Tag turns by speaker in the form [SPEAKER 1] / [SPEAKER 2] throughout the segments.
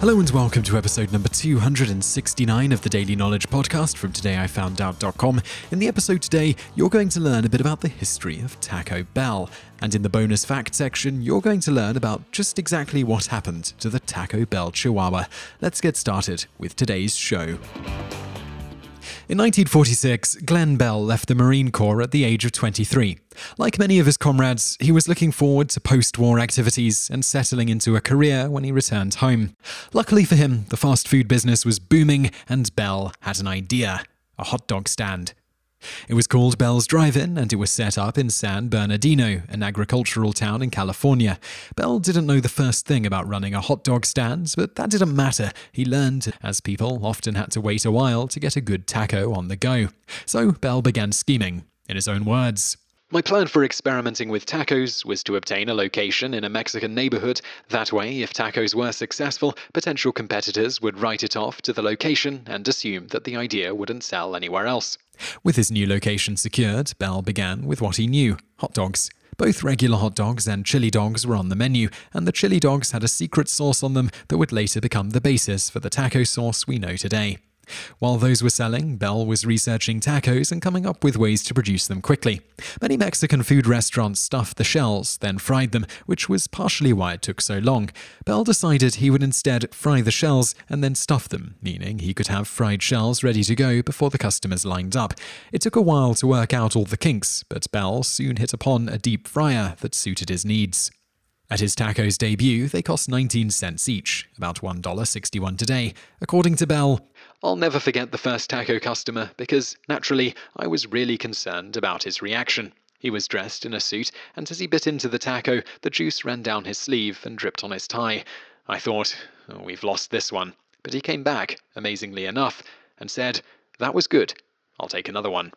[SPEAKER 1] Hello and welcome to episode number 269 of the Daily Knowledge Podcast from todayifoundout.com. In the episode today, you're going to learn a bit about the history of Taco Bell. And in the bonus fact section, you're going to learn about just exactly what happened to the Taco Bell Chihuahua. Let's get started with today's show. In 1946, Glen Bell left the Marine Corps at the age of 23. Like many of his comrades, he was looking forward to post war activities and settling into a career when he returned home. Luckily for him, the fast food business was booming and Bell had an idea a hot dog stand. It was called Bell's Drive-In and it was set up in San Bernardino, an agricultural town in California. Bell didn't know the first thing about running a hot dog stand, but that didn't matter. He learned, as people often had to wait a while to get a good taco on the go. So Bell began scheming. In his own words, my plan for experimenting with tacos was to obtain a location in a Mexican neighborhood. That way, if tacos were successful, potential competitors would write it off to the location and assume that the idea wouldn't sell anywhere else. With his new location secured, Bell began with what he knew hot dogs. Both regular hot dogs and chili dogs were on the menu, and the chili dogs had a secret sauce on them that would later become the basis for the taco sauce we know today. While those were selling, Bell was researching tacos and coming up with ways to produce them quickly. Many Mexican food restaurants stuffed the shells, then fried them, which was partially why it took so long. Bell decided he would instead fry the shells and then stuff them, meaning he could have fried shells ready to go before the customers lined up. It took a while to work out all the kinks, but Bell soon hit upon a deep fryer that suited his needs. At his tacos debut, they cost 19 cents each, about $1.61 today. According to Bell, I'll never forget the first taco customer because, naturally, I was really concerned about his reaction. He was dressed in a suit, and as he bit into the taco, the juice ran down his sleeve and dripped on his tie. I thought, oh, we've lost this one. But he came back, amazingly enough, and said, That was good. I'll take another one.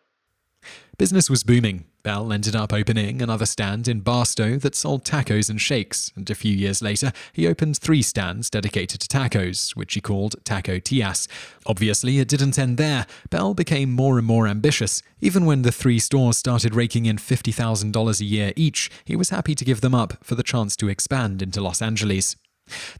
[SPEAKER 1] Business was booming. Bell ended up opening another stand in Barstow that sold tacos and shakes, and a few years later, he opened three stands dedicated to tacos, which he called Taco Tias. Obviously, it didn't end there. Bell became more and more ambitious. Even when the three stores started raking in $50,000 a year each, he was happy to give them up for the chance to expand into Los Angeles.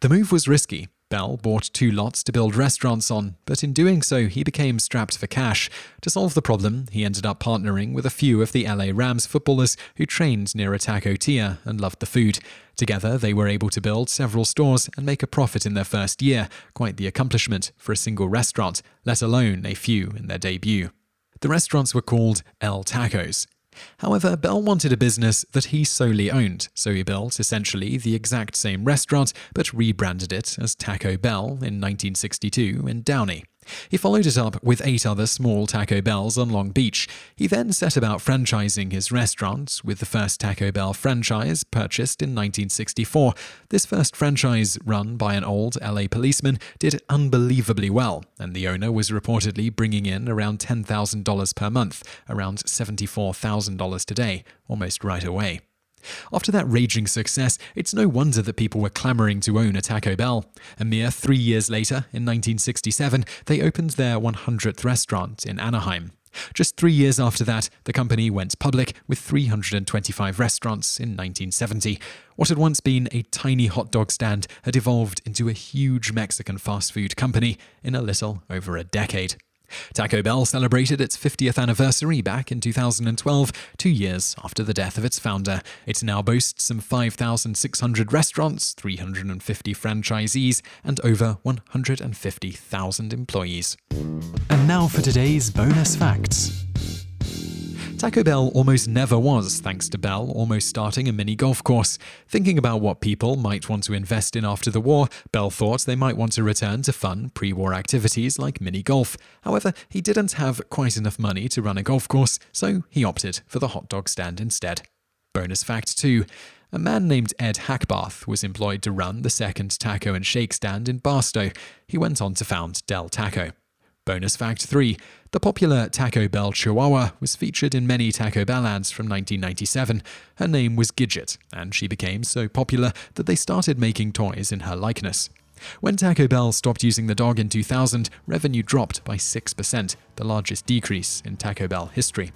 [SPEAKER 1] The move was risky. Bell bought two lots to build restaurants on, but in doing so, he became strapped for cash. To solve the problem, he ended up partnering with a few of the LA Rams footballers who trained near a taco tia and loved the food. Together, they were able to build several stores and make a profit in their first year, quite the accomplishment for a single restaurant, let alone a few in their debut. The restaurants were called El Tacos. However, Bell wanted a business that he solely owned, so he built essentially the exact same restaurant but rebranded it as Taco Bell in 1962 in Downey. He followed it up with eight other small Taco Bells on Long Beach. He then set about franchising his restaurant, with the first Taco Bell franchise purchased in 1964. This first franchise, run by an old LA policeman, did unbelievably well, and the owner was reportedly bringing in around $10,000 per month, around $74,000 today, almost right away. After that raging success, it's no wonder that people were clamoring to own a Taco Bell. A mere three years later, in 1967, they opened their 100th restaurant in Anaheim. Just three years after that, the company went public with 325 restaurants in 1970. What had once been a tiny hot dog stand had evolved into a huge Mexican fast food company in a little over a decade. Taco Bell celebrated its 50th anniversary back in 2012, two years after the death of its founder. It now boasts some 5,600 restaurants, 350 franchisees, and over 150,000 employees. And now for today's bonus facts. Taco Bell almost never was, thanks to Bell almost starting a mini golf course. Thinking about what people might want to invest in after the war, Bell thought they might want to return to fun pre war activities like mini golf. However, he didn't have quite enough money to run a golf course, so he opted for the hot dog stand instead. Bonus fact 2. A man named Ed Hackbarth was employed to run the second taco and shake stand in Barstow. He went on to found Del Taco. Bonus fact 3. The popular Taco Bell Chihuahua was featured in many Taco Bell ads from 1997. Her name was Gidget, and she became so popular that they started making toys in her likeness. When Taco Bell stopped using the dog in 2000, revenue dropped by 6%, the largest decrease in Taco Bell history.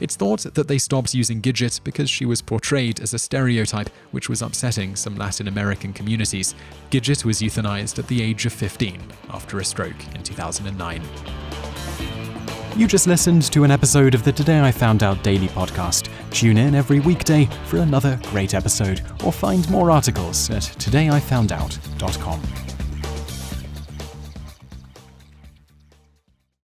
[SPEAKER 1] It's thought that they stopped using Gidget because she was portrayed as a stereotype, which was upsetting some Latin American communities. Gidget was euthanized at the age of 15 after a stroke in 2009.
[SPEAKER 2] You just listened to an episode of the Today I Found Out Daily podcast. Tune in every weekday for another great episode, or find more articles at todayifoundout.com.